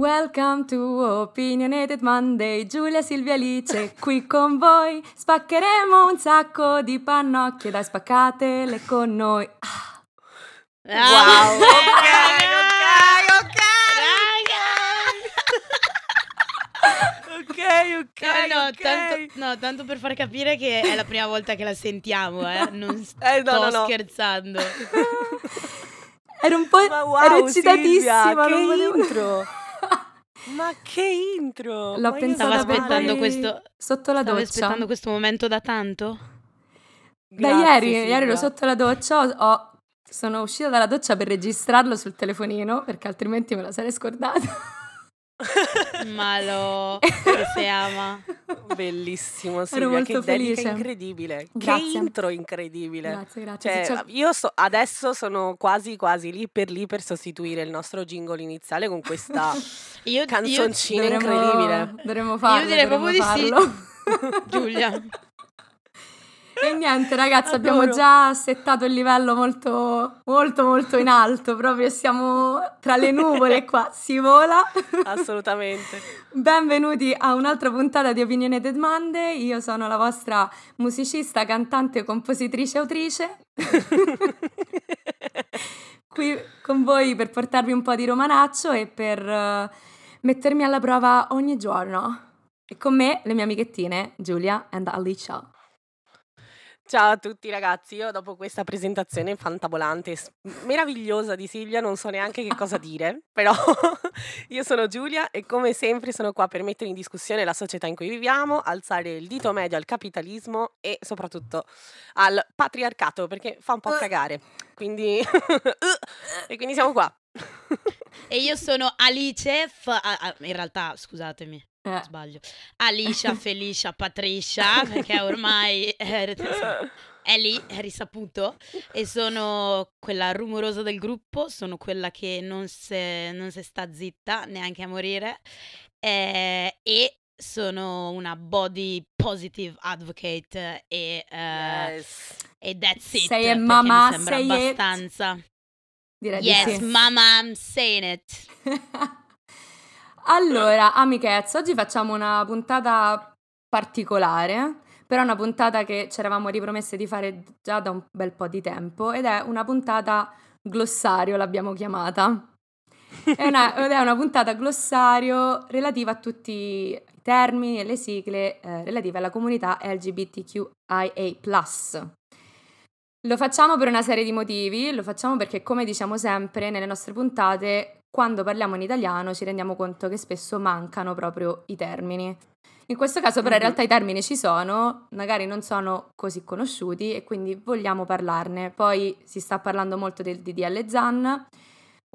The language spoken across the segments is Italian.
Welcome to Opinionated Monday, Giulia, Silvia, Alice, qui con voi. Spaccheremo un sacco di pannocchie, dai spaccatele con noi. Ah. Wow, ok, ok, ok. Ok, ok. No, no, ok. tanto, no, tanto per far capire che è la prima volta che la sentiamo, eh. Non sto Eh, no, no, no. scherzando. Ero un po' Ma wow, ero Silvia, non che volevo- intro. Ma che intro! L'ho per aspettando questo- sotto la Stavo doccia. aspettando questo momento da tanto? Da Grazie, ieri, Silvia. ieri ero sotto la doccia, ho- ho- sono uscita dalla doccia per registrarlo sul telefonino perché altrimenti me la sarei scordata. Ma lo che si ama. Bellissimo, Silvia, che molto dedica felice. incredibile. Grazie. Che intro incredibile. grazie, grazie. Cioè, c'è- io so- adesso sono quasi quasi lì per lì per sostituire il nostro jingle iniziale con questa Io, io canzoncina dovremmo- incredibile. Dovremmo farlo. direi dovremmo proprio di sì. farlo. Giulia. E niente, ragazzi, abbiamo Adoro. già settato il livello molto, molto, molto in alto. Proprio siamo tra le nuvole qua, si vola. Assolutamente. Benvenuti a un'altra puntata di Opinionated Monday. Io sono la vostra musicista, cantante, compositrice, autrice. Qui con voi per portarvi un po' di romanaccio e per eh, mettermi alla prova ogni giorno. E con me le mie amichettine Giulia and Alicia. Ciao a tutti ragazzi, io dopo questa presentazione fantabolante, s- meravigliosa di Silvia, non so neanche che cosa dire, però io sono Giulia e come sempre sono qua per mettere in discussione la società in cui viviamo, alzare il dito medio al capitalismo e soprattutto al patriarcato perché fa un po' Eh. cagare, quindi e quindi siamo qua. E io sono Alice, fa- ah, ah, in realtà scusatemi, Eh, sbaglio. Alicia, Felicia, Patricia, perché ormai eh, è lì, è risaputo. E sono quella rumorosa del gruppo, sono quella che non si non se sta zitta neanche a morire. eh, e sono una body positive advocate e, eh, Yes. e that's it. It, perché mi sembra say it. abbastanza. direi Yes, di sì. mama, I'm saying it. allora, amichezza, oggi facciamo una puntata particolare, però una puntata che ci eravamo ripromesse di fare già da un bel po' di tempo ed è una puntata glossario, l'abbiamo chiamata. È una, ed è una puntata glossario relativa a tutti i termini e le sigle eh, relative alla comunità LGBTQIA+. Lo facciamo per una serie di motivi, lo facciamo perché come diciamo sempre nelle nostre puntate, quando parliamo in italiano ci rendiamo conto che spesso mancano proprio i termini. In questo caso però in realtà i termini ci sono, magari non sono così conosciuti e quindi vogliamo parlarne. Poi si sta parlando molto del DDL ZAN,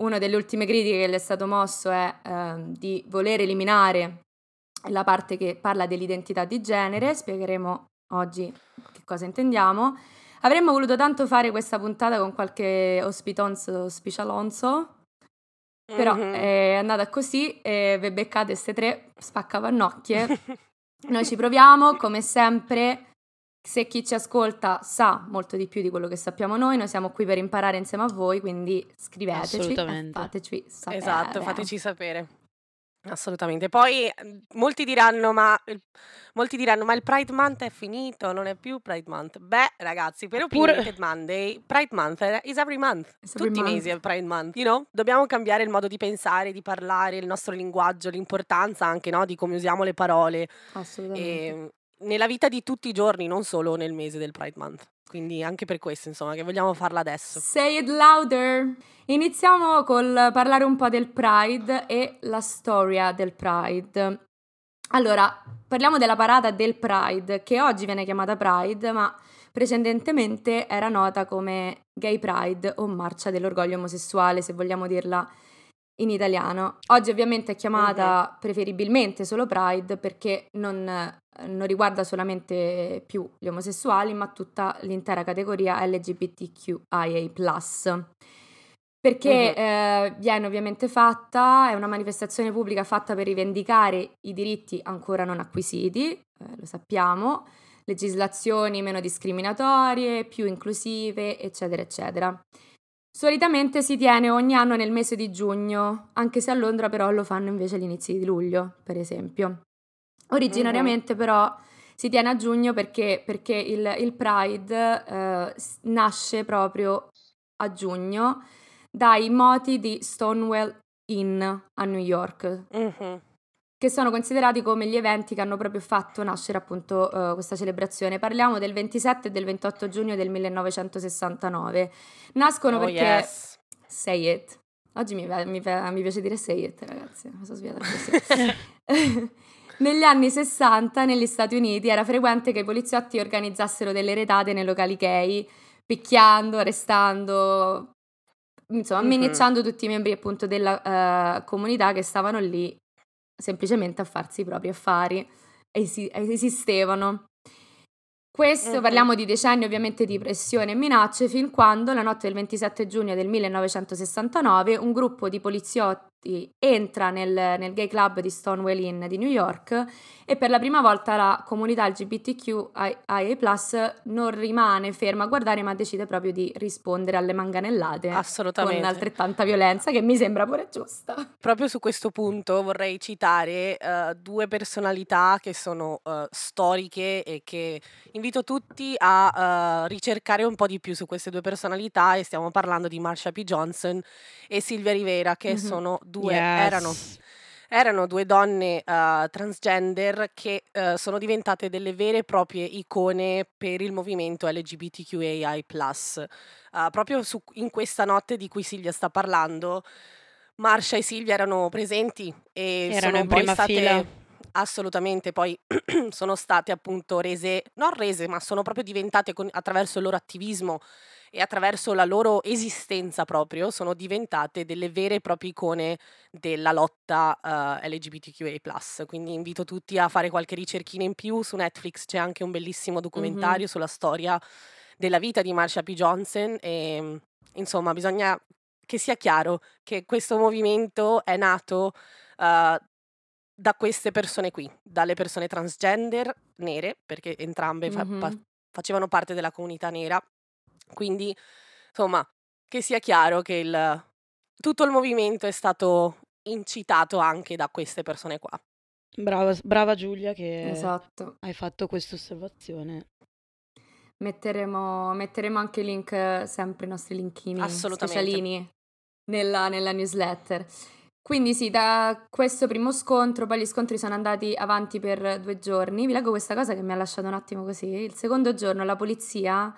una delle ultime critiche che le è stato mosso è ehm, di voler eliminare la parte che parla dell'identità di genere, spiegheremo oggi che cosa intendiamo. Avremmo voluto tanto fare questa puntata con qualche ospitonzo specialonzo, però Mhm. è andata così e vi beccate ste tre spaccapannocchie. Noi ci proviamo, come sempre. Se chi ci ascolta sa molto di più di quello che sappiamo noi, noi siamo qui per imparare insieme a voi, quindi scriveteci fateci sapere. Esatto, fateci sapere. Assolutamente. Poi eh, molti diranno, ma il, molti diranno, ma il Pride Month è finito, non è più Pride Month. Beh, ragazzi, per Pure- Opinionated Monday, Pride Month è- is every month. Is every Tutti month. i mesi è Pride Month. You know? Dobbiamo cambiare il modo di pensare, di parlare, il nostro linguaggio, l'importanza anche no, di come usiamo le parole Assolutamente. e, nella vita di tutti i giorni, non solo nel mese del Pride Month. Quindi anche per questo, insomma, che vogliamo farla adesso. Say it louder! Iniziamo col parlare un po' del Pride e la storia del Pride. Allora, parliamo della parata del Pride, che oggi viene chiamata Pride, ma precedentemente era nota come Gay Pride o Marcia dell'orgoglio omosessuale, se vogliamo dirla in italiano. Oggi ovviamente è chiamata preferibilmente solo Pride perché non, non riguarda solamente più gli omosessuali, ma tutta l'intera categoria LGBTQIA+. Perché Mhm. eh, viene ovviamente fatta, è una manifestazione pubblica fatta per rivendicare i diritti ancora non acquisiti, eh, lo sappiamo, legislazioni meno discriminatorie, più inclusive, eccetera, eccetera. Solitamente si tiene ogni anno nel mese di giugno, anche se a Londra però lo fanno invece all'inizio di luglio, per esempio. Originariamente uh-huh. però si tiene a giugno perché, perché il, il, Pride eh, nasce proprio a giugno dai moti di Stonewall Inn a New York. Uh-huh che sono considerati come gli eventi che hanno proprio fatto nascere appunto uh, questa celebrazione. Parliamo del 27 e del 28 giugno del 1969. Nascono oh, perché... Yes. Say it. Oggi mi, mi, mi, piace dire say it, ragazzi. Mi sono sviata così. Negli anni 60 negli Stati Uniti era frequente che i poliziotti organizzassero delle retate nei locali gay, picchiando, arrestando, insomma, mm-hmm. minacciando tutti i membri appunto della uh, comunità che stavano lì semplicemente a farsi i propri affari, Esi- esistevano. Questo parliamo di decenni ovviamente di pressione e minacce fin quando la notte del 27 giugno del 1969 un gruppo di poliziotti entra nel, nel gay club di Stonewall Inn di New York e per la prima volta la comunità LGBTQIA+ non rimane ferma a guardare ma decide proprio di rispondere alle manganellate Assolutamente. con altrettanta violenza che mi sembra pure giusta. Proprio su questo punto vorrei citare uh, due personalità che sono uh, storiche e che invito tutti a uh, ricercare un po' di più su queste due personalità e stiamo parlando di Marsha P. Johnson e Silvia Rivera che mm-hmm. sono due, yes. erano erano due donne uh, transgender che uh, sono diventate delle vere e proprie icone per il movimento LGBTQAI+. Uh, proprio su, in questa notte di cui Silvia sta parlando, Marsha e Silvia erano presenti e erano in prima state... fila. Assolutamente, poi sono state appunto rese, non rese, ma sono proprio diventate con, attraverso il loro attivismo e attraverso la loro esistenza proprio sono diventate delle vere e proprie icone della lotta uh, LGBTQA+. Quindi invito tutti a fare qualche ricerchina in più, su Netflix c'è anche un bellissimo documentario mm-hmm. sulla storia della vita di Marsha P. Johnson e insomma bisogna che sia chiaro che questo movimento è nato uh, da queste persone qui, dalle persone transgender nere, perché entrambe mm-hmm. fa- facevano parte della comunità nera quindi, insomma, che sia chiaro che il, tutto il movimento è stato incitato anche da queste persone qua. Brava, brava Giulia che esatto. hai fatto questa osservazione. Metteremo, metteremo anche i link, sempre i nostri linkini specialini nella, nella newsletter. Quindi sì, da questo primo scontro, poi gli scontri sono andati avanti per due giorni. Vi leggo questa cosa che mi ha lasciato un attimo così. Il secondo giorno la polizia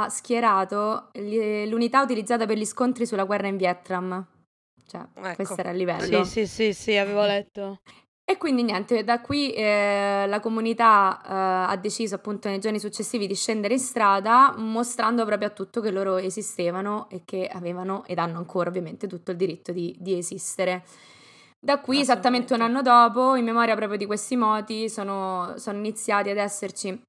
ha schierato l'unità utilizzata per gli scontri sulla guerra in Vietnam. Cioè, ecco. questo era il livello. Sì, sì, sì, sì, avevo letto. E quindi niente, da qui eh, la comunità eh, ha deciso appunto nei giorni successivi di scendere in strada mostrando proprio a tutto che loro esistevano e che avevano ed hanno ancora ovviamente tutto il diritto di, di esistere. Da qui, esattamente un anno dopo, in memoria proprio di questi moti, sono, sono iniziati ad esserci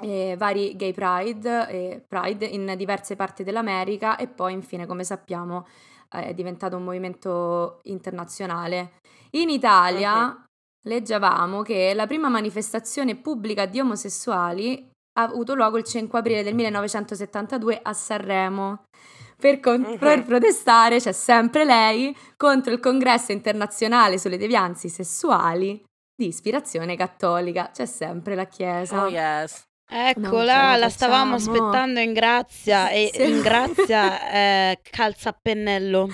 eh, vari gay pride, eh, pride in diverse parti dell'America e poi infine come sappiamo eh, è diventato un movimento internazionale. In Italia okay. leggevamo che la prima manifestazione pubblica di omosessuali ha avuto luogo il 5 aprile del 1972 a Sanremo. Per, con- uh-huh. per, protestare c'è sempre lei contro il congresso internazionale sulle devianze sessuali di ispirazione cattolica. C'è sempre la Chiesa. Oh yes. Eccola, la stavamo aspettando in grazia e sì. in grazia eh, calza a pennello.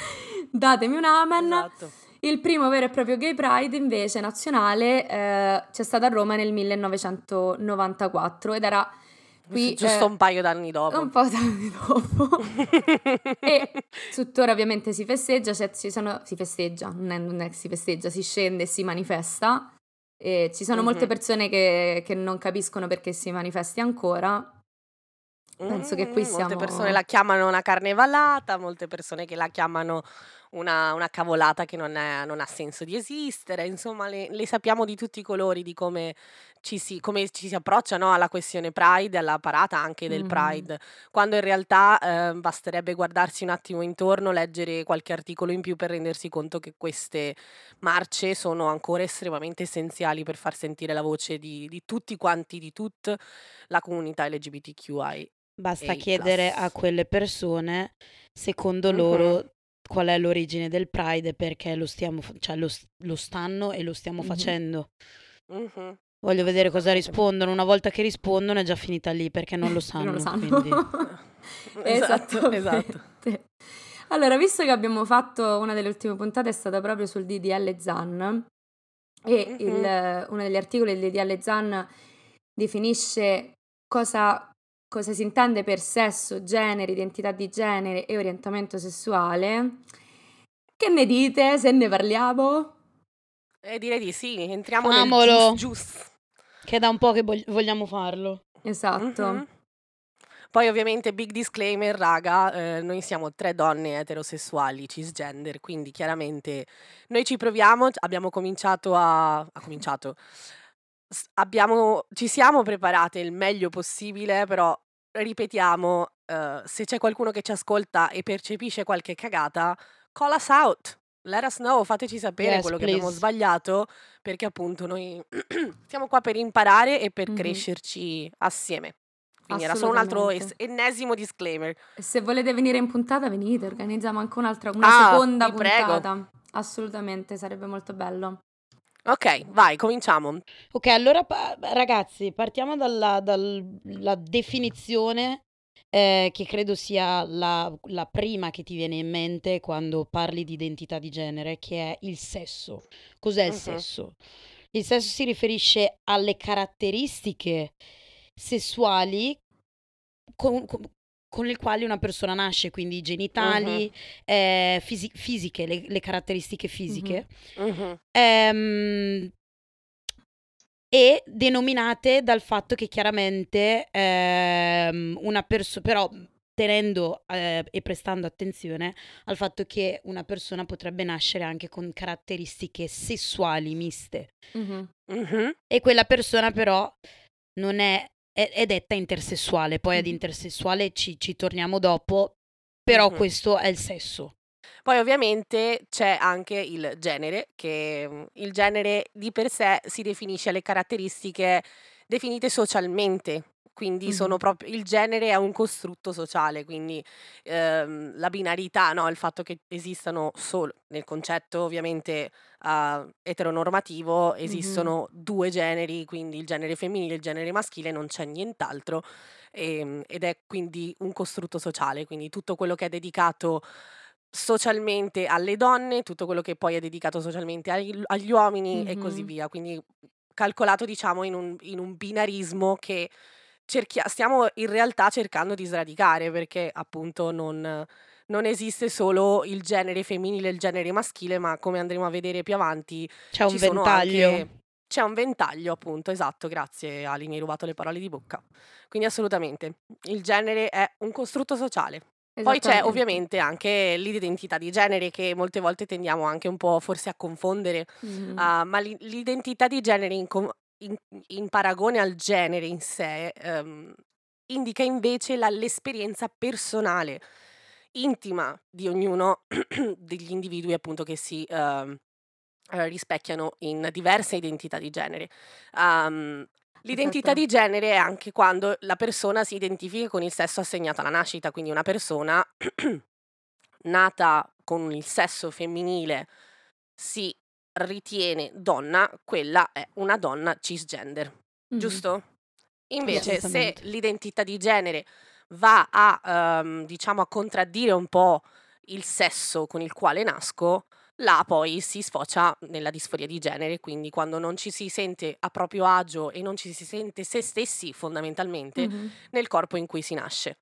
Datemi un amen. Esatto. Il primo vero e proprio Gay Pride invece nazionale eh, c'è stato a Roma nel 1994 ed era qui giusto eh, un paio d'anni dopo. Un paio d'anni dopo. e tuttora ovviamente si festeggia, cioè si, sono, si festeggia, non è, non è che si festeggia, si scende e si manifesta e ci sono mm-hmm. molte persone che, che, non capiscono perché si manifesti ancora. Penso che qui siamo... Molte persone la chiamano una carnevalata, molte persone che la chiamano una, una cavolata che non, è, non, ha senso di esistere, insomma le, le, sappiamo di tutti i colori di come ci si, come ci si approccia no, alla questione Pride, alla parata anche del mm. Pride, quando in realtà eh, basterebbe guardarsi un attimo intorno, leggere qualche articolo in più per rendersi conto che queste marce sono ancora estremamente essenziali per far sentire la voce di, di tutti quanti, di tutta la comunità LGBTQI Basta A+. chiedere a quelle persone, secondo Mhm. loro, qual è l'origine del Pride perché lo stiamo, cioè lo, lo stanno e lo stiamo Mhm. facendo. Mhm. Voglio vedere cosa rispondono. Una volta che rispondono è già finita lì perché non lo sanno. non lo sanno. Esatto, esatto. Esattamente. Allora, visto che abbiamo fatto una delle ultime puntate è stata proprio sul DDL ZAN e Mhm. il- uno degli articoli del DDL ZAN definisce cosa, cosa si intende per sesso, genere, identità di genere e orientamento sessuale. Che ne dite se ne parliamo? E direi di sì, entriamo Famolo. nel gius gius. Che è da un po' che vog- vogliamo farlo. Esatto. Mhm. Poi ovviamente big disclaimer, raga, eh, noi siamo tre donne eterosessuali, cisgender, quindi chiaramente noi ci proviamo, abbiamo cominciato a... ha cominciato, S- abbiamo, ci siamo preparate il meglio possibile, però ripetiamo, eh, se c'è qualcuno che ci ascolta e percepisce qualche cagata, call us out, let us know, fateci sapere Yes, quello che abbiamo please. sbagliato, perché appunto noi siamo qua per imparare e per Mhm. crescerci assieme. Quindi era solo un altro es- ennesimo disclaimer. E se volete venire in puntata, venite, organizziamo anche un'altra, una Ah, seconda vi prego. puntata. Assolutamente, sarebbe molto bello. Ok, vai, cominciamo. Ok, allora pa- ragazzi, partiamo dalla, dalla definizione eh, che credo sia la, la prima che ti viene in mente quando parli di identità di genere, che è il sesso. Cos'è il Mhm. sesso? Il sesso si riferisce alle caratteristiche sessuali con, con- con le quali una persona nasce, quindi genitali, eh, fisi- fisiche, le, le caratteristiche fisiche. Mhm, Ehm, e denominate dal fatto che chiaramente ehm, una persona, però tenendo eh, e prestando attenzione al fatto che una persona potrebbe nascere anche con caratteristiche sessuali miste Mhm. mhm. e quella persona però non è, è, è detta intersessuale, poi ad Mhm. intersessuale ci, ci torniamo dopo, però questo è il sesso. Poi ovviamente c'è anche il genere, che mm, il genere di per sé si definisce alle caratteristiche definite socialmente. Quindi sono Mhm. proprio il genere è un costrutto sociale, quindi ehm, la binarità, no? il fatto che esistano solo nel concetto ovviamente ah, eteronormativo esistono due generi, quindi il genere femminile e il genere maschile, non c'è nient'altro ehm, ed è quindi un costrutto sociale, quindi tutto quello che è dedicato socialmente alle donne, tutto quello che poi è dedicato socialmente agli, agli uomini e così via. Quindi calcolato diciamo in un, in un binarismo che cerchia- stiamo in realtà cercando di sradicare perché appunto non, non esiste solo il genere femminile e il genere maschile, ma come andremo a vedere più avanti C'è un ventaglio. anche- c'è un ventaglio, appunto, esatto, grazie Ali, mi hai rubato le parole di bocca. Quindi assolutamente, il genere è un costrutto sociale. Poi c'è Esattamente. ovviamente anche l'identità di genere che molte volte tendiamo anche un po' forse a confondere, Mhm. ah, ma l'i- l'identità di genere in, com- in- in paragone al genere in sé ehm, indica invece la- l'esperienza personale, intima di ognuno degli individui appunto che si ehm, eh, rispecchiano in diverse identità di genere. Um, L'identità di genere è anche quando la persona si identifica con il sesso assegnato alla nascita, quindi una persona nata con il sesso femminile si ritiene donna, quella è una donna cisgender, Mhm. giusto? Invece se l'identità di genere va a, ehm, diciamo, a contraddire un po' il sesso con il quale nasco, là poi si sfocia nella disforia di genere, quindi quando non ci si sente a proprio agio e non ci si sente se stessi fondamentalmente Mhm. nel corpo in cui si nasce.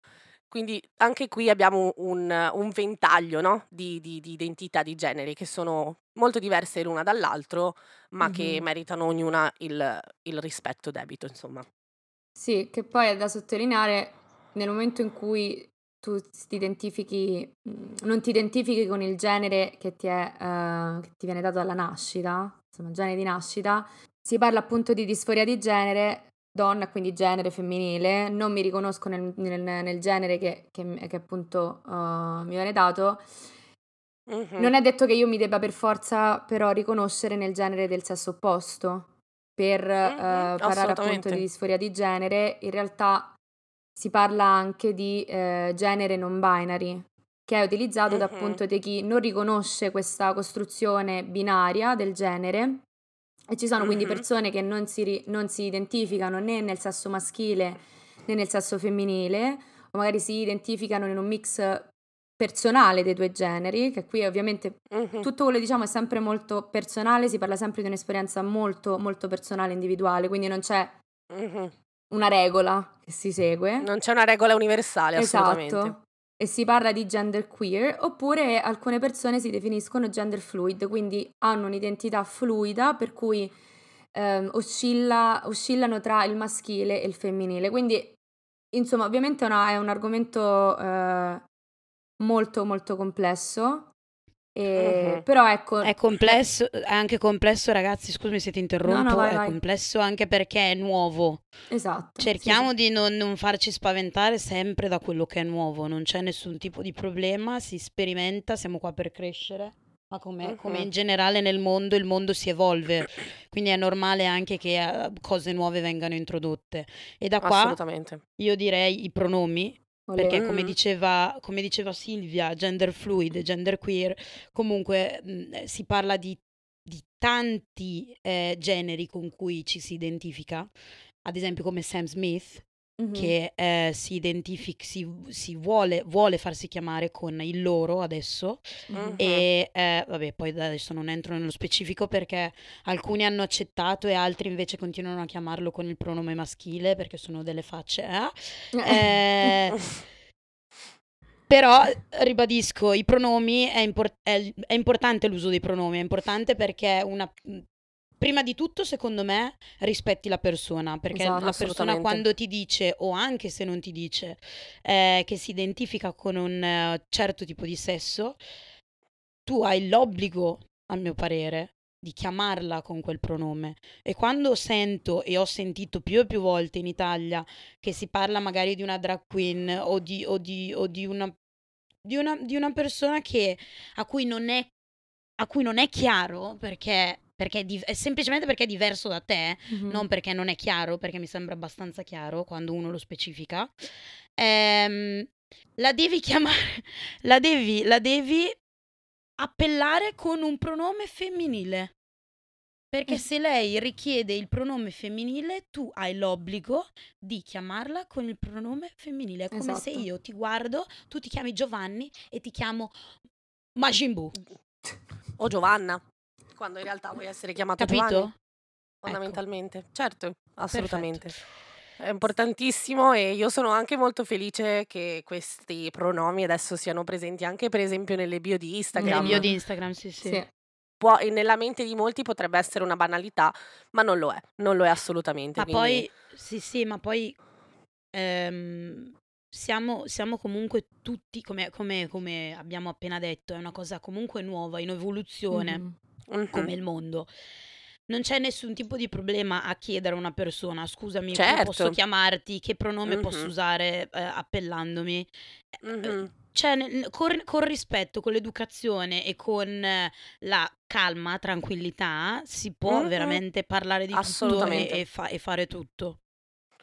Quindi anche qui abbiamo un, un ventaglio no? di, di- di identità di genere che sono molto diverse l'una dall'altro, ma che Mhm. meritano ognuna il, il rispetto debito, insomma. Sì, che poi è da sottolineare nel momento in cui tu ti identifichi, mm, non ti identifichi con il genere che ti, è, eh, che ti viene dato dalla nascita, insomma, genere di nascita, si parla appunto di disforia di genere, donna, quindi genere femminile, non mi riconosco nel, nel- nel genere che, che- che appunto eh, mi viene dato. Mhm. Non è detto che io mi debba per forza però riconoscere nel genere del sesso opposto per eh, Mhm, parlare appunto di disforia di genere. In realtà si parla anche di eh, genere non binary, che è utilizzato da appunto di chi non riconosce questa costruzione binaria del genere e ci sono quindi Mhm. persone che non si, ri- non si identificano né nel sesso maschile né nel sesso femminile o magari si identificano in un mix personale dei due generi, che qui ovviamente Mhm. tutto quello che diciamo è sempre molto personale, si parla sempre di un'esperienza molto molto personale, individuale, quindi non c'è Mhm. Una regola che si segue. Non c'è una regola universale, assolutamente. Esatto. E si parla di gender queer, oppure alcune persone si definiscono gender fluid, quindi hanno un'identità fluida per cui ehm, oscilla- oscillano tra il maschile e il femminile. Quindi, insomma, ovviamente è, una- è un argomento eh, molto molto complesso, e- Mhm. però ecco... È complesso, è anche complesso, ragazzi, scusami se ti interrompo, vai, è vai. complesso anche perché è nuovo. Esatto. Cerchiamo sì. di non, non farci spaventare sempre da quello che è nuovo, non c'è nessun tipo di problema, si sperimenta, siamo qua per crescere, ma come, come Mhm. in generale nel mondo, il mondo si evolve, quindi è normale anche che eh, cose nuove vengano introdotte. E da qua io direi i pronomi. Perché come Mm. diceva, come diceva Silvia, gender fluid, gender queer, comunque mh, si parla di, di tanti eh, generi con cui ci si identifica, ad esempio come Sam Smith, Mhm. che eh, si identifica, si, si vuole, vuole farsi chiamare con il loro adesso Mhm. Mhm. e eh, vabbè poi adesso non entro nello specifico perché alcuni hanno accettato e altri invece continuano a chiamarlo con il pronome maschile perché sono delle facce eh? Eh, però ribadisco, i pronomi è, impor- è- è importante l'uso dei pronomi, è importante perché una, prima di tutto, secondo me, rispetti la persona, perché Esatto. la persona quando ti dice, o anche se non ti dice, eh, che si identifica con un eh, certo tipo di sesso, tu hai l'obbligo, a mio parere, di chiamarla con quel pronome. E quando sento, e ho sentito più e più volte in Italia, che si parla magari di una drag queen o di, o di, o di una, di, una, di una persona che, a, cui non è, a cui non è chiaro, perché, perché è, di- è semplicemente perché è diverso da te, Mhm. non perché non è chiaro, perché mi sembra abbastanza chiaro quando uno lo specifica, ehm, la devi chiamare, la devi, la devi appellare con un pronome femminile. Perché Eh. se lei richiede il pronome femminile, tu hai l'obbligo di chiamarla con il pronome femminile. È come se Esatto. io ti guardo, tu ti chiami Giovanni e ti chiamo Majin Buu. O Giovanna, quando in realtà vuoi essere chiamato Capito? Giovanni, Ecco. fondamentalmente. Certo, assolutamente. È importantissimo e io sono anche molto felice che questi pronomi adesso siano presenti anche per esempio nelle bio di Nelle Instagram. bio di Instagram, sì, sì. Sì. Può- e nella mente di molti potrebbe essere una banalità, ma non lo è, non lo è assolutamente. Ma quindi- poi, sì, sì, ma poi ehm, siamo, siamo comunque tutti, come, come- come abbiamo appena detto, è una cosa comunque nuova, in evoluzione, Mhm. Mhm. come il mondo. Non c'è nessun tipo di problema a chiedere a una persona, scusami, come Certo. posso chiamarti, che pronome posso Mhm. usare eh, appellandomi? Mhm. cioè, nel- con, con rispetto, con l'educazione e con eh, la calma, tranquillità, si può veramente parlare di tutto e, e fa- e fare tutto.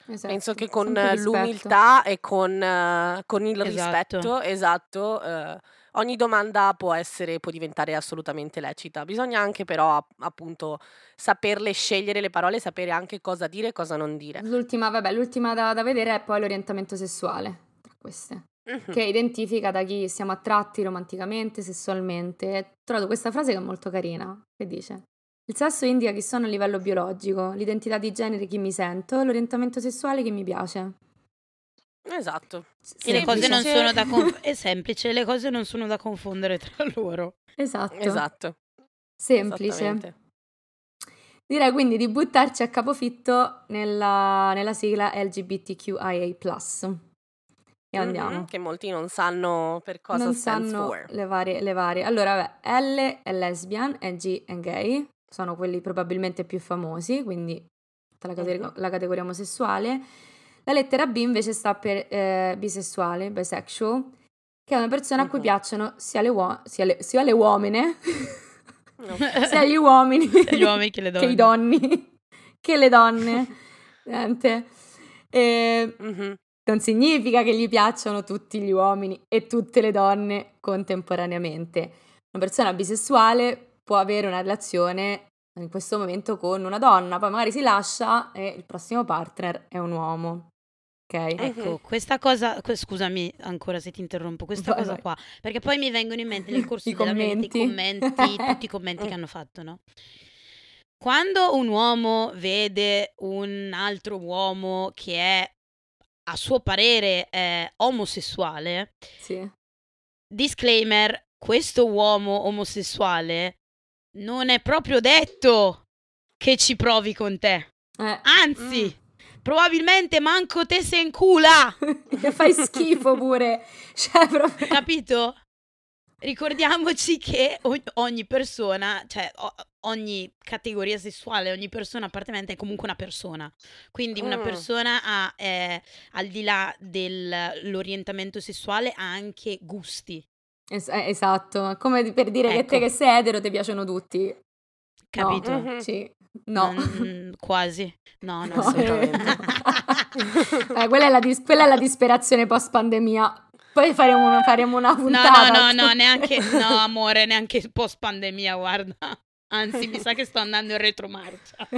Esatto. Penso che con l'umiltà e con, eh, con il Esatto. rispetto, esatto, eh, ogni domanda può essere, può diventare assolutamente lecita. Bisogna anche però app- appunto saperle scegliere le parole, sapere anche cosa dire e cosa non dire. L'ultima, vabbè, l'ultima da, da vedere è poi l'orientamento sessuale tra queste, che identifica da chi siamo attratti romanticamente, sessualmente. Ho trovato questa frase che è molto carina, che dice il sesso indica chi sono a livello biologico, l'identità di genere chi mi sento, l'orientamento sessuale chi mi piace. Esatto. E le cose non sono da conf- è semplice, le cose non sono da confondere tra loro. Esatto, Esatto. semplice. Direi quindi di buttarci a capofitto nella, nella sigla LGBTQIA+. E Mhm, andiamo. Che molti non sanno per cosa non stands sanno for. le varie, le varie. Allora, vabbè, L è lesbian e G è gay, sono quelli probabilmente più famosi, quindi la, categoria- Mhm. la categoria omosessuale. La lettera B invece sta per eh, bisessuale, bisexual, che è una persona a cui piacciono sia le, uo- sia le, sia le uomine, No. sia gli uomini, Gli uomini che le che i donne. donni, che le donne. Niente. E Mhm. non significa che gli piacciono tutti gli uomini e tutte le donne contemporaneamente. Una persona bisessuale può avere una relazione in questo momento con una donna, poi magari si lascia e il prossimo partner è un uomo. Ok? Ecco, questa cosa, scusami ancora se ti interrompo, questa vai, cosa vai. qua, perché poi mi vengono in mente nel corso I della commenti. vita i commenti, tutti i commenti che hanno fatto, no? Quando un uomo vede un altro uomo che è a suo parere è omosessuale, sì. disclaimer, questo uomo omosessuale non è proprio detto che ci provi con te. Eh. Anzi, mm. probabilmente manco te sei in cula. che fai schifo pure. Cioè, proprio... Capito? Ricordiamoci che ogni persona, cioè ogni categoria sessuale, ogni persona appartenente è comunque una persona. Quindi una mm. persona ha, eh, al di là dell'orientamento sessuale, ha anche gusti. Es- eh, esatto, come per dire ecco. che te ecco. che sei etero ti piacciono tutti. Capito? No, mm-hmm. sì. no. Mm, quasi. No, no, no assolutamente. eh, quella, è la dis- quella è la disperazione post pandemia. Poi faremo una, faremo una puntata. No, no, no, no, neanche, no, amore, neanche post pandemia, guarda. Anzi, mi sa che sto andando in retromarcia.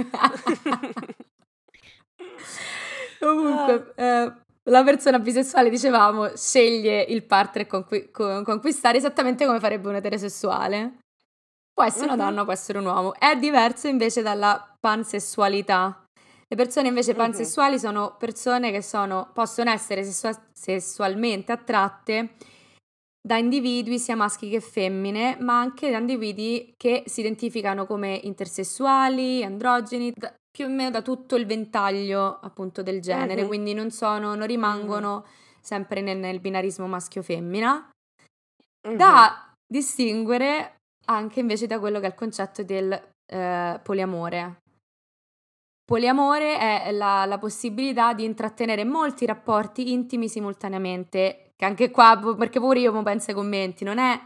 Comunque, eh, la persona bisessuale, dicevamo, sceglie il partner conqui- con- conquistare esattamente come farebbe un eterosessuale. Può essere una donna, può essere un uomo. È diverso invece dalla pansessualità. Le persone invece pansessuali sono persone che sono, possono essere sessu- sessualmente attratte da individui sia maschi che femmine, ma anche da individui che si identificano come intersessuali, androgeni, da, più o meno da tutto il ventaglio appunto del genere, uh-huh. quindi non sono, non rimangono uh-huh. sempre nel, nel, binarismo maschio-femmina. Uh-huh. Da distinguere anche invece da quello che è il concetto del eh, poliamore. Poliamore è la, la, possibilità di intrattenere molti rapporti intimi simultaneamente, che anche qua, perché pure io penso ai commenti, non è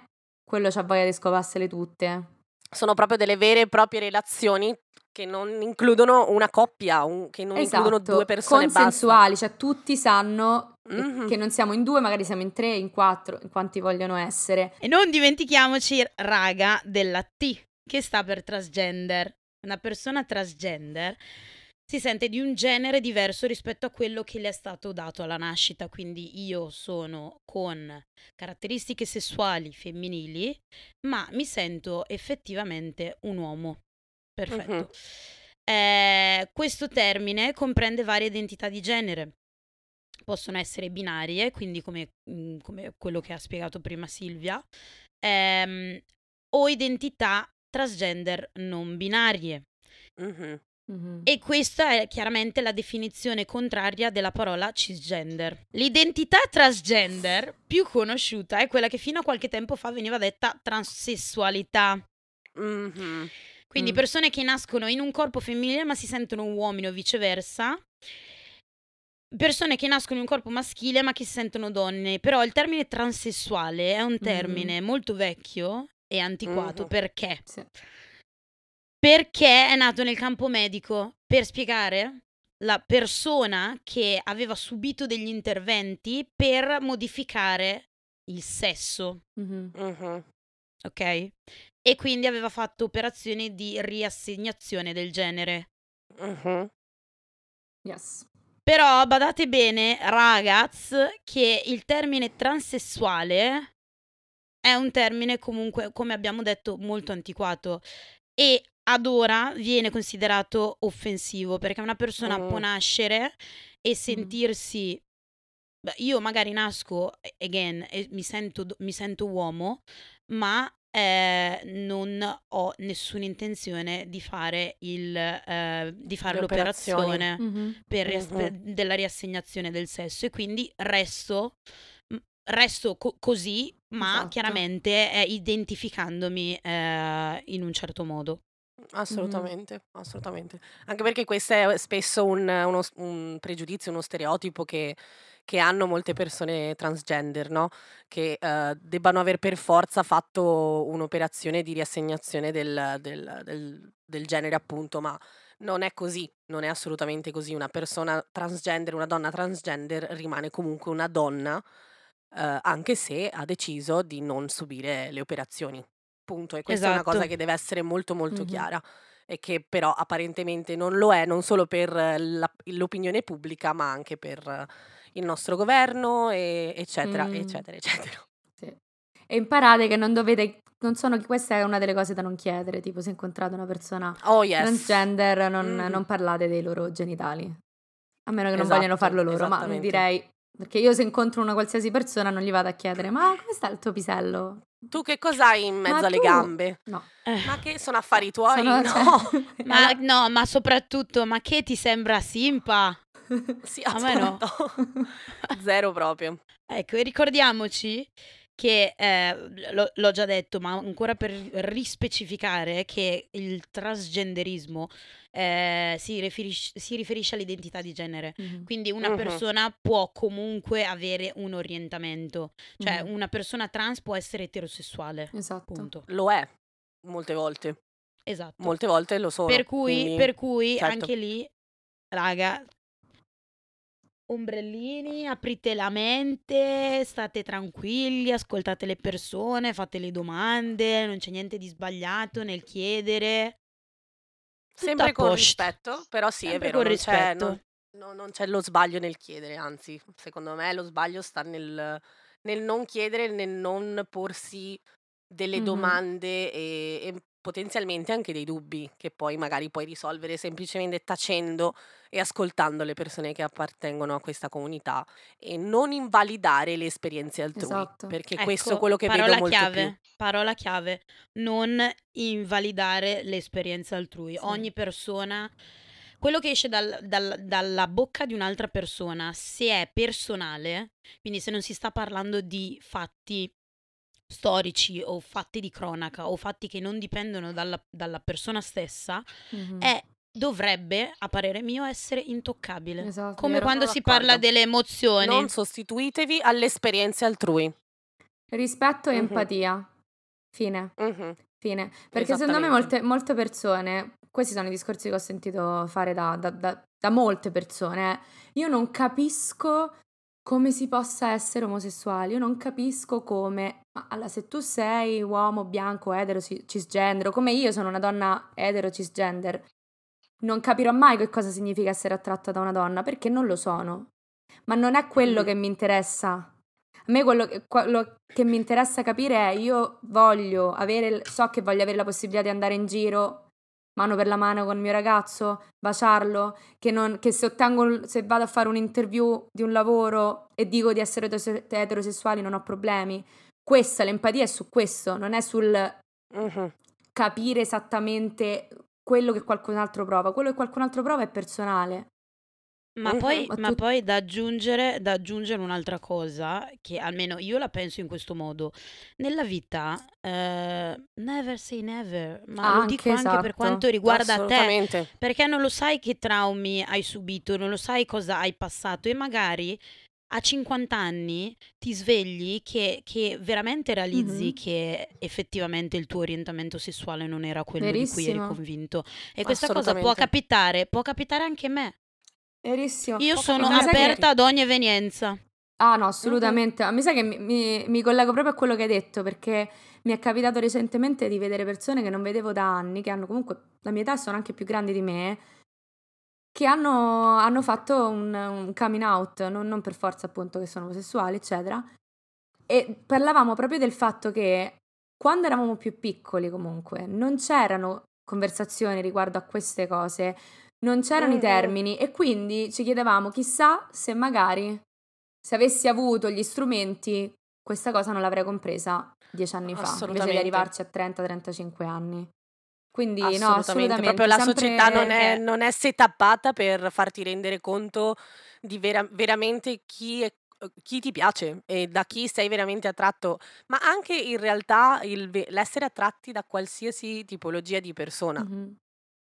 quello c'ha voglia di scoparsele tutte. Sono proprio delle vere e proprie relazioni che non includono una coppia, un, che non esatto, includono due persone consensuali, cioè tutti sanno mm-hmm. che non siamo in due, magari siamo in tre, in quattro, in quanti vogliono essere. E non dimentichiamoci, raga, della T, che sta per transgender. Una persona transgender si sente di un genere diverso rispetto a quello che le è stato dato alla nascita, quindi io sono con caratteristiche sessuali femminili, ma mi sento effettivamente un uomo. Perfetto. Uh-huh. Eh, questo termine comprende varie identità di genere. Possono essere binarie, quindi come, mm, come quello che ha spiegato prima Silvia, ehm, o identità transgender non binarie. Uh-huh. Mm-hmm. E questa è chiaramente la definizione contraria della parola cisgender. L'identità transgender più conosciuta è quella che fino a qualche tempo fa veniva detta transessualità. Mm-hmm. Quindi mm. persone che nascono in un corpo femminile ma si sentono uomini o viceversa. Persone che nascono in un corpo maschile ma che si sentono donne. Però il termine transessuale è un termine mm. molto vecchio e antiquato mm-hmm. perché? Sì. Perché è nato nel campo medico per spiegare la persona che aveva subito degli interventi per modificare il sesso. Mm-hmm. Mm-hmm. Ok? E quindi aveva fatto operazioni di riassegnazione del genere. Uh-huh. Yes. Però badate bene, ragaz, che il termine transessuale è un termine comunque, come abbiamo detto, molto antiquato e ad ora viene considerato offensivo perché una persona uh. può nascere e sentirsi io magari nasco again e mi sento, mi sento uomo, ma eh, non ho nessuna intenzione di fare, il, eh, di fare l'operazione mm-hmm. rias- mm-hmm. della riassegnazione del sesso e quindi resto, resto co- così, ma esatto. chiaramente eh, identificandomi eh, in un certo modo. Assolutamente, mm-hmm. assolutamente. Anche perché questo è spesso un, uno, un pregiudizio, uno stereotipo che che hanno molte persone transgender, no? Che uh, debbano aver per forza fatto un'operazione di riassegnazione del, del, del, del genere, appunto, ma non è così, non è assolutamente così. Una persona transgender, una donna transgender rimane comunque una donna, eh, anche se ha deciso di non subire le operazioni. Punto. E questa è una cosa Esatto. che deve essere molto molto Mhm. chiara e che però apparentemente non lo è, non solo per la- l'opinione pubblica, ma anche per il nostro governo, e- eccetera, Mm. eccetera, eccetera. Sì. E imparate che non dovete, non sono, questa è una delle cose da non chiedere, tipo se incontrate una persona Oh yes. transgender non, Mm. non parlate dei loro genitali, a meno che non vogliano Esatto, farlo loro, ma direi, perché io se incontro una qualsiasi persona non gli vado a chiedere, ma come sta il tuo pisello? Tu che cos'hai in mezzo Ma alle tu- gambe? No. Eh, Ma che sono affari tuoi? Sono- no. ma no, ma soprattutto, ma che ti sembra simpa? Sì, A me no. Zero proprio. Ecco, e ricordiamoci che, eh, lo- l'ho già detto, ma ancora per rispecificare che il transgenderismo eh, si, riferis- si riferisce all'identità di genere. Mhm. Quindi una Mhm. persona può comunque avere un orientamento, cioè Mhm. una persona trans può essere eterosessuale, Esatto. punto. Lo è, molte volte. Esatto. Molte volte lo sono. per cui, quindi- per cui certo. anche lì, raga, ombrellini, aprite la mente, state tranquilli, ascoltate le persone, fate le domande, non c'è niente di sbagliato nel chiedere. Tutto Sempre con posto. rispetto, però sì, Sempre è vero, con non c'è, non- no- non c'è lo sbaglio nel chiedere, anzi, secondo me lo sbaglio sta nel, nel non chiedere, nel non porsi delle Mhm. domande e, e potenzialmente anche dei dubbi che poi magari puoi risolvere semplicemente tacendo e ascoltando le persone che appartengono a questa comunità e non invalidare le esperienze altrui, Esatto. perché Ecco, questo è quello che parola vedo molto chiave, più. Parola chiave, non invalidare l'esperienza altrui. Sì. Ogni persona, quello che esce dal- dal- dalla bocca di un'altra persona, se è personale, quindi se non si sta parlando di fatti storici o fatti di cronaca o fatti che non dipendono dalla, dalla persona stessa, Mhm. è, dovrebbe, a parere mio, essere intoccabile. Esatto, Come quando si parla d'accordo. delle emozioni. Non sostituitevi alle esperienze altrui. Rispetto e Mhm. empatia. Fine. Mhm. Fine. Perché secondo me molte, molte persone, questi sono i discorsi che ho sentito fare da, da- da- da molte persone, eh. io non capisco come si possa essere omosessuali, io non capisco come, ma allora se tu sei uomo, bianco, etero, ci- cisgender, come io sono una donna etero, cisgender, non capirò mai che cosa significa essere attratta da una donna, perché non lo sono. Ma non è quello Mm. che mi interessa. A me quello che, quello che mi interessa capire è io voglio avere, so che voglio avere la possibilità di andare in giro mano per la mano con il mio ragazzo, baciarlo, che, non- che se ottengo, se vado a fare un'interview di un lavoro e dico di essere eterose- eterosessuali non ho problemi. Questa, l'empatia è su questo, non è sul capire esattamente quello che qualcun altro prova. Quello che qualcun altro prova è personale. Ma Mhm. poi, Ma ma tu- poi da aggiungere, da aggiungere un'altra cosa, che almeno io la penso in questo modo. Nella vita, eh, never say never, ma lo dico Anche, anche per esatto. quanto riguarda te, Assolutamente. perché non lo sai che traumi hai subito, non lo sai cosa hai passato e magari a 50 anni ti svegli che, che veramente realizzi Mhm. che effettivamente il tuo orientamento sessuale non era quello di cui eri Verissimo. convinto. E questa cosa può Assolutamente. capitare, può capitare anche a me. Verissimo. Io sono sa che- aperta ad ogni evenienza. Ah no, assolutamente. Mi sa che mi, mi- mi collego proprio a quello che hai detto, perché mi è capitato recentemente di vedere persone che non vedevo da anni, che hanno comunque la mia età e sono anche più grandi di me, che hanno, hanno fatto un, un coming out, non, non per forza appunto che sono omosessuali, eccetera. E parlavamo proprio del fatto che quando eravamo più piccoli comunque non c'erano conversazioni riguardo a queste cose, non c'erano i Mhm. termini e quindi ci chiedevamo chissà se magari se avessi avuto gli strumenti questa cosa non l'avrei compresa dieci anni fa, invece di Assolutamente. arrivarci a 30-35 anni. Quindi no, Assolutamente. assolutamente. Proprio la società non è, perché- non è setappata per farti rendere conto di vera- veramente chi, è- chi ti piace e da chi sei veramente attratto, ma anche in realtà il l'essere attratti da qualsiasi tipologia di persona. Mhm.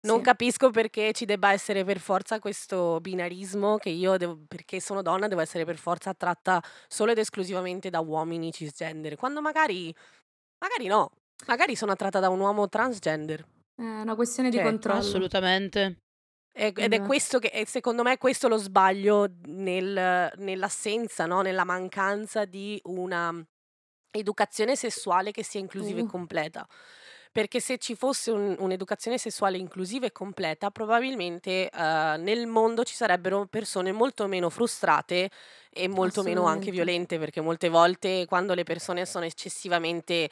Non Sì. capisco perché ci debba essere per forza questo binarismo che io, devo, perché sono donna, devo essere per forza attratta solo ed esclusivamente da uomini cisgender, quando magari, magari no, magari sono attratta da un uomo transgender. È una questione di Cioè, controllo. Assolutamente. E- Ed è questo che, e secondo me, è questo lo sbaglio nel- nell'assenza, no? Nella mancanza di una educazione sessuale che sia inclusiva e Uh. completa. Perché se ci fosse un- un'educazione sessuale inclusiva e completa, probabilmente eh, nel mondo ci sarebbero persone molto meno frustrate e molto meno anche violente, perché molte volte quando le persone sono eccessivamente eh,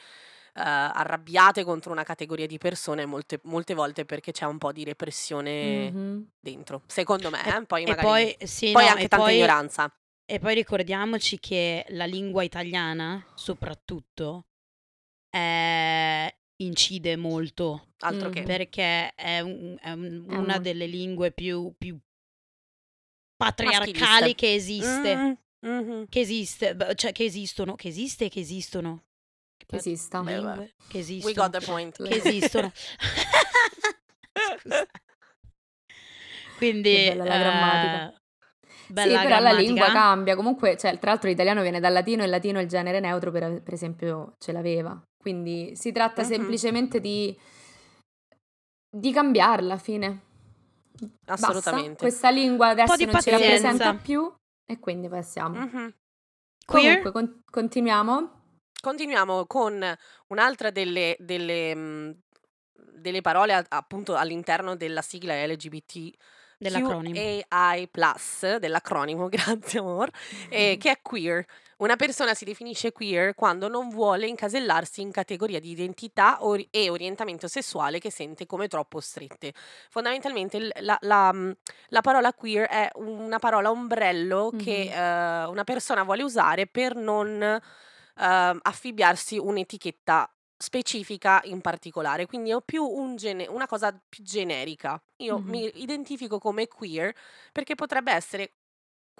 arrabbiate contro una categoria di persone, molte, molte volte perché c'è un po' di repressione Mhm. dentro, secondo me, E, eh, poi magari poi, sì, poi no, anche tanta poi, ignoranza. e poi ricordiamoci che la lingua italiana, soprattutto, eh, incide molto Altro Mhm. che. perché è, un- è un- È una un- delle lingue più, più Maschiliste. patriarcali che esiste. Mm, mhm. Che esiste, cioè che esistono, che esiste e che esistono. Che lingue beh. che We esistono. got the point. che esistono. Quindi, Che bella la grammatica. eh, Sì, bella però la lingua grammatica. cambia. Comunque, cioè, tra l'altro l'italiano viene dal latino e il latino il genere neutro, per, per esempio, ce l'aveva. Quindi si tratta Mhm. semplicemente di, di cambiarla alla fine. Basta. Assolutamente. Questa lingua adesso non ci pazienza. rappresenta più e quindi passiamo. Queer? Comunque, con- continuiamo. Continuiamo con un'altra delle, delle, delle parole a- appunto all'interno della sigla LGBT. Dell'acronimo. QAI+, dell'acronimo, grazie amor, eh, che è queer. Una persona si definisce queer quando non vuole incasellarsi in categoria di identità ori- e orientamento sessuale che sente come troppo strette. Fondamentalmente la, la, mh, la parola queer è una parola ombrello che Mhm. eh, una persona vuole usare per non eh, affibbiarsi un'etichetta specifica in particolare, quindi è più un gene- una cosa più generica. Io Mhm. mi identifico come queer perché potrebbe essere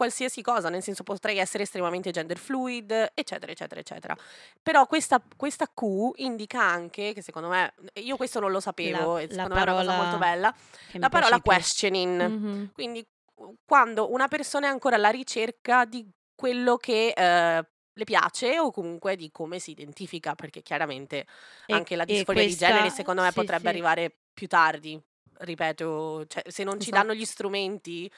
qualsiasi cosa, nel senso potrei essere estremamente gender fluid, eccetera, eccetera, eccetera. Però questa, questa Q indica anche, che secondo me, io questo non lo sapevo, La- e secondo me è una cosa molto bella, la parola più. questioning. Mhm. Quindi quando una persona è ancora alla ricerca di quello che eh, le piace o comunque di come si identifica, perché chiaramente E, anche la disforia di genere questa, secondo me sì, potrebbe sì, arrivare più tardi, ripeto, cioè se non ci danno Esatto. gli strumenti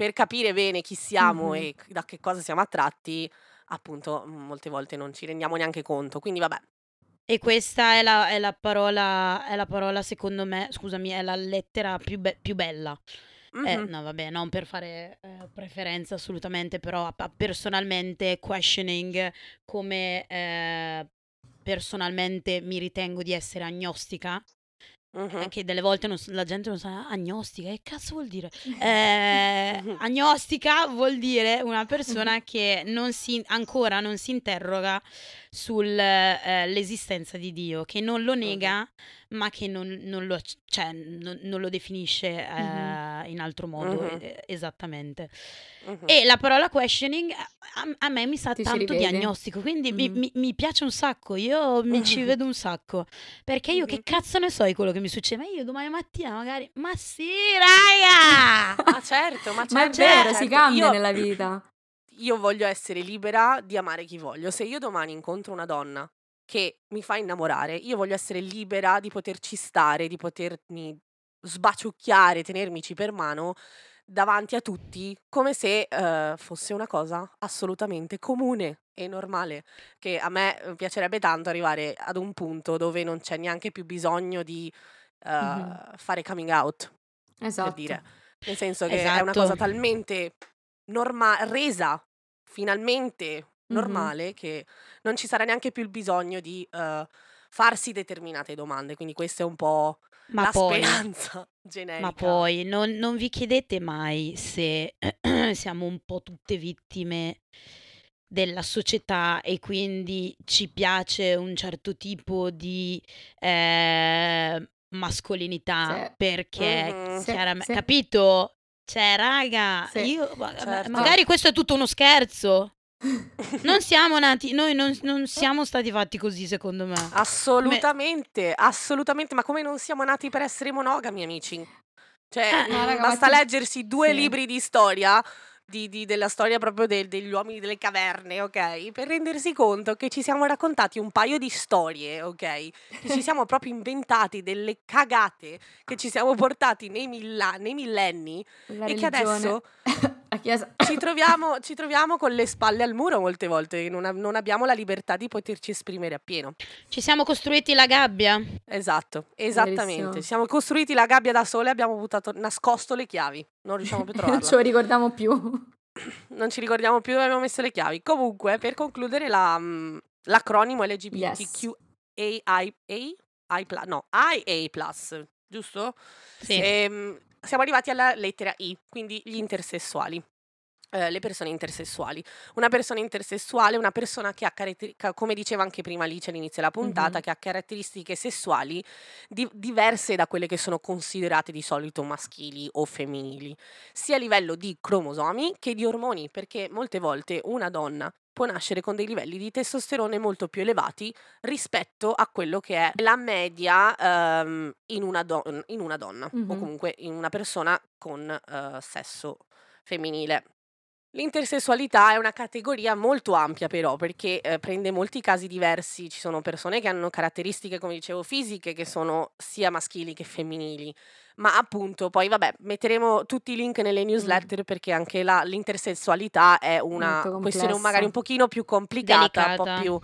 per capire bene chi siamo Mhm. e da che cosa siamo attratti, appunto mm, molte volte non ci rendiamo neanche conto. Quindi vabbè, E questa è la, è la parola, è la parola, secondo me, scusami, è la lettera più, be- più bella. Eh, mhm, no, vabbè, non per fare eh, preferenza assolutamente, però personalmente questioning come eh, personalmente mi ritengo di essere agnostica, mhm. eh, che delle volte non la gente non sa agnostica, che cazzo vuol dire? Eh, agnostica vuol dire una persona che non si, ancora non si interroga sull'esistenza di Dio, che non lo nega, ma che non, non lo, cioè, non, non lo definisce eh, Mhm. in altro modo Mhm. eh, esattamente. Mhm. E la parola questioning a, a me mi sa Ti tanto di rivedi? agnostico, quindi mi, mi- mi piace un sacco, io mi ci vedo un sacco, perché io che cazzo ne so di quello che mi succede, ma io domani mattina magari, ma sì raga! Ma certo, ma Ma è certo, vero, certo. si cambia Io- nella vita. io voglio essere libera di amare chi voglio. Se io domani incontro una donna che mi fa innamorare, io voglio essere libera di poterci stare, di potermi sbaciucchiare, tenermici per mano davanti a tutti, come se eh, fosse una cosa assolutamente comune e normale. Che a me eh, piacerebbe tanto arrivare ad un punto dove non c'è neanche più bisogno di eh, Mhm. fare coming out, Esatto. per dire. Nel senso che è una Esatto. cosa talmente norma- resa finalmente Normale che non ci sarà neanche più il bisogno di eh, farsi determinate domande. Quindi questa è un po' Ma la poi, speranza generica. ma poi non, non vi chiedete mai se siamo un po' tutte vittime della società e quindi ci piace un certo tipo di eh, mascolinità Sì. perché Mhm. Sì, chiaramente, sì. capito? Cioè, raga, io Certo. magari questo è tutto uno scherzo. Non siamo nati, noi non, non siamo stati fatti così, secondo me. Assolutamente, assolutamente, ma come non siamo nati per essere monogami, amici? Cioè, Eh, no, raga, ma basta ti- leggersi due sì. libri di storia di, di, della storia proprio del, degli uomini delle caverne, ok? Per rendersi conto che ci siamo raccontati un paio di storie, ok? Che ci siamo proprio inventati delle cagate che ci siamo portati nei, milla, nei millenni La e religione. che adesso ci, troviamo, ci, troviamo, con le spalle al muro molte volte, non, non abbiamo la libertà di poterci esprimere appieno. Ci siamo costruiti la gabbia. Esatto, esattamente. Ci siamo costruiti la gabbia da sole e abbiamo buttato, nascosto le chiavi. Non riusciamo più a trovarla. non ce lo ricordiamo più. Non ci ricordiamo più dove abbiamo messo le chiavi. Comunque, per concludere, la, mm, l'acronimo LGBTQAI, yes. no, IA+, giusto? Sì. Ehm, siamo arrivati alla lettera I, quindi gli intersessuali. Eh, le persone intersessuali. Una persona intersessuale è una persona che ha caratteristiche, come diceva anche prima Alice all'inizio della puntata, mm-hmm. che ha caratteristiche sessuali di- diverse da quelle che sono considerate di solito maschili o femminili, sia a livello di cromosomi che di ormoni, perché molte volte una donna può nascere con dei livelli di testosterone molto più elevati rispetto a quello che è la media um, in, una do- in, una donna mm-hmm. o comunque in una persona con uh, sesso femminile. L'intersessualità è una categoria molto ampia però perché eh, prende molti casi diversi, ci sono persone che hanno caratteristiche come dicevo fisiche che sono sia maschili che femminili, ma appunto poi vabbè metteremo tutti i link nelle newsletter mm. perché anche la, l'intersessualità è una questione magari un pochino più complicata, Delicata. un po' più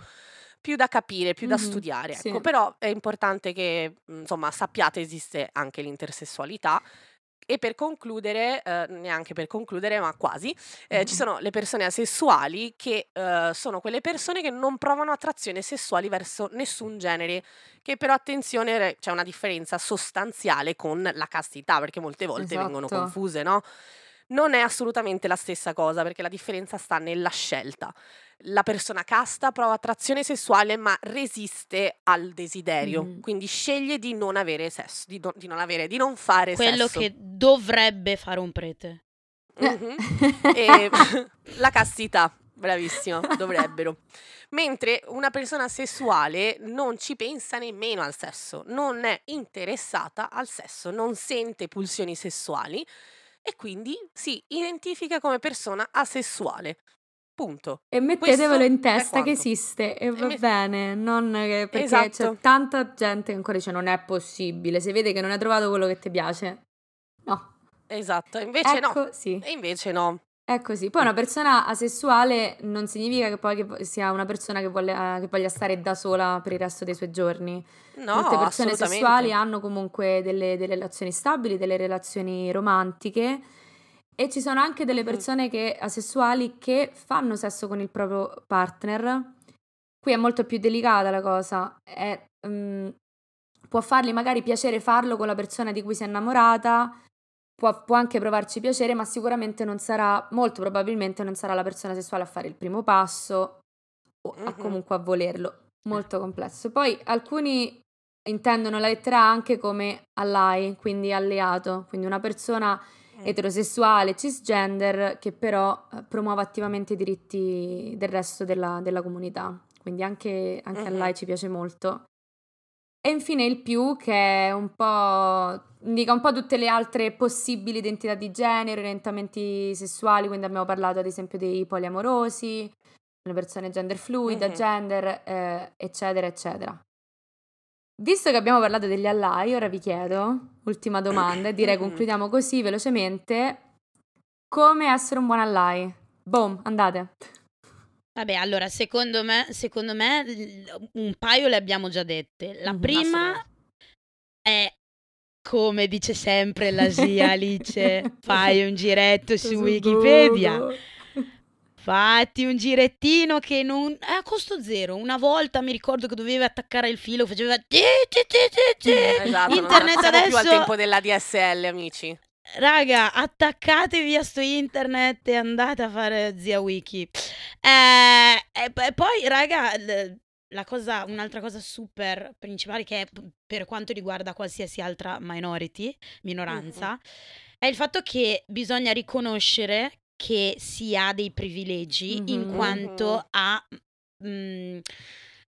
più da capire, più mm-hmm, da studiare, ecco. Sì. Però è importante che, insomma, sappiate esiste anche l'intersessualità e per concludere, eh, neanche per concludere, ma quasi, eh, ci sono le persone asessuali che eh, sono quelle persone che non provano attrazione sessuali verso nessun genere, che però attenzione c'è una differenza sostanziale con la castità, perché molte volte esatto. vengono confuse, no? Non è assolutamente la stessa cosa, perché la differenza sta nella scelta la persona casta prova attrazione sessuale ma resiste al desiderio, mm. quindi sceglie di non avere sesso, di, do- di, non avere, di non fare Quello sesso. che dovrebbe fare un prete. Mm-hmm. e la castità, bravissimo, dovrebbero. Mentre una persona sessuale non ci pensa nemmeno al sesso, non è interessata al sesso, non sente pulsioni sessuali e quindi si identifica come persona asessuale. Punto. E mettetevelo in testa che esiste e va met- bene, non che, perché esatto. c'è tanta gente che ancora dice non è possibile, se vede che non hai trovato quello che ti piace. No. Esatto, invece ecco, no. Sì. E invece no. È così. Poi una persona asessuale non significa che poi che sia una persona che, vuole, eh, che voglia stare da sola per il resto dei suoi giorni. No, Molte persone sessuali hanno comunque delle, delle relazioni stabili, delle relazioni romantiche e ci sono anche delle persone che, asessuali che fanno sesso con il proprio partner. Qui è molto più delicata la cosa. È, um, può fargli magari piacere farlo con la persona di cui si è innamorata, può, può, anche provarci piacere, ma sicuramente non sarà, molto probabilmente non sarà la persona sessuale a fare il primo passo o a comunque a volerlo. Molto complesso. Poi alcuni intendono la lettera A anche come ally, quindi alleato, quindi una persona eh. eterosessuale, cisgender, che però eh, promuove attivamente i diritti del resto della, della comunità. Quindi anche, anche uh-huh. a lei ci piace molto. E infine il più, che è un po'. indica un po' tutte le altre possibili identità di genere, orientamenti sessuali, quindi abbiamo parlato ad esempio dei poliamorosi, le persone gender fluida, uh-huh. gender, eh, eccetera, eccetera. Visto che abbiamo parlato degli allai, ora vi chiedo, ultima domanda, e direi concludiamo così velocemente, come essere un buon allai? Boom, andate. Vabbè, allora, secondo me, secondo me un paio le abbiamo già dette. La prima è, come dice sempre la zia Alice, fai un giretto su Wikipedia. Fatti un girettino che non è a costo zero. Una volta mi ricordo che dovevi attaccare il filo, faceva esatto, internet non adesso più al tempo della DSL, amici. Raga, attaccatevi a sto internet e andate a fare zia wiki. Eh, e poi, raga, la cosa, un'altra cosa super principale che è per quanto riguarda qualsiasi altra minority, minoranza, mm-hmm. è il fatto che bisogna riconoscere che si ha dei privilegi mm-hmm. in quanto a, mh, mm,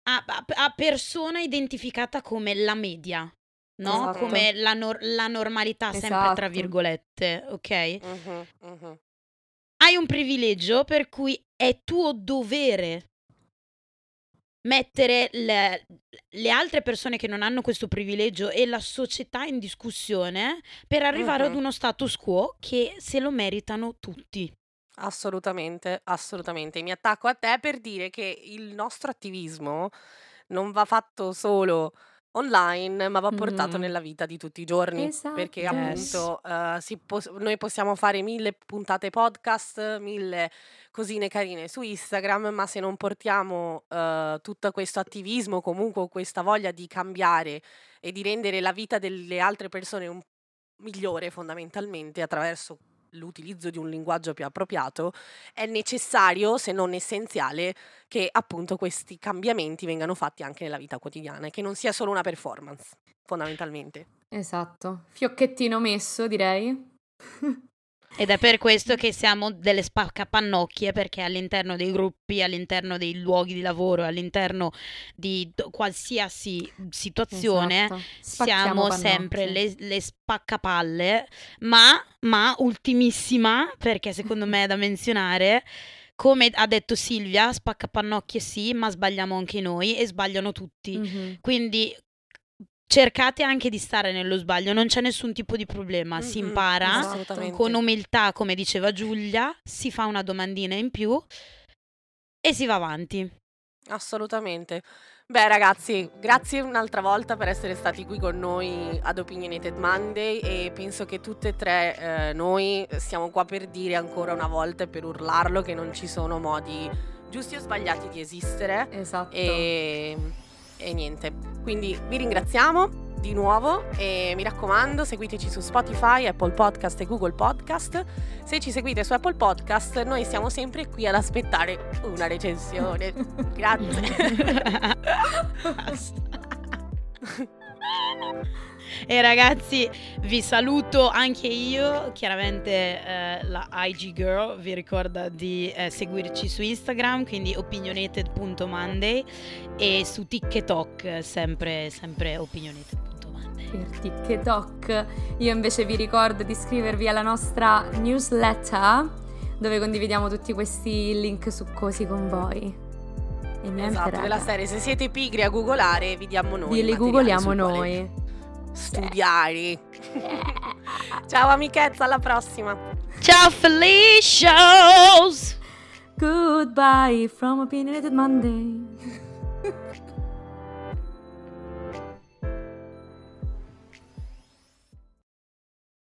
a, a, persona identificata come la media. No? Esatto. Come la, nor- la normalità, esatto. sempre tra esatto. virgolette, ok? Uh-huh, uh-huh. hai un privilegio per cui è tuo dovere mettere le, le altre persone che non hanno questo privilegio e la società in discussione per arrivare ad Mhm. uno status quo che se lo meritano tutti. Assolutamente, assolutamente. Mi attacco a te per dire che il nostro attivismo non va fatto solo online, ma va portato Mhm. nella vita di tutti i giorni, perché Esatto. Yes. appunto eh, si pos- noi possiamo fare mille puntate podcast, mille cosine carine su Instagram, ma se non portiamo eh, tutto questo attivismo, comunque questa voglia di cambiare e di rendere la vita delle altre persone un migliore fondamentalmente attraverso l'utilizzo di un linguaggio più appropriato, è necessario, se non essenziale, che appunto questi cambiamenti vengano fatti anche nella vita quotidiana e che non sia solo una performance, fondamentalmente. Esatto. Fiocchettino messo, direi. Ed è per questo che siamo delle spaccapannocchie, perché all'interno dei gruppi, all'interno dei luoghi di lavoro, all'interno di qualsiasi situazione, Esatto. Siamo sempre le, le spaccapalle, ma, ma ultimissima, perché secondo me è da menzionare, come ha detto Silvia, spaccapannocchie sì, ma sbagliamo anche noi e sbagliano tutti. Mhm. Quindi cercate anche di stare nello sbaglio, non c'è nessun tipo di problema, si Mhm, impara con umiltà, come diceva Giulia, si fa una domandina in più e si va avanti. Assolutamente. Beh, ragazzi, grazie un'altra volta per essere stati qui con noi ad Opinionated Monday e penso che tutte e tre eh, noi siamo qua per dire ancora una volta e per urlarlo che non ci sono modi giusti o sbagliati di esistere Esatto. e, e niente. Quindi vi ringraziamo di nuovo e mi raccomando seguiteci su Spotify, Apple Podcast e Google Podcast. Se ci seguite su Apple Podcast noi siamo sempre qui ad aspettare una recensione. Grazie. E ragazzi, vi saluto anche io. Chiaramente eh, la IG Girl vi ricorda di eh, seguirci su Instagram, quindi opinionated.monday e su TikTok, sempre, sempre opinionated.monday. per TikTok. Io invece vi ricordo di iscrivervi alla nostra newsletter dove condividiamo tutti questi link succosi con voi. E niente, esatto, della serie se siete pigri a googolare vi diamo noi. Li googoliamo noi. Studiare. Ciao amichezza, alla prossima. Ciao Felicios! Goodbye from Opinionated Monday.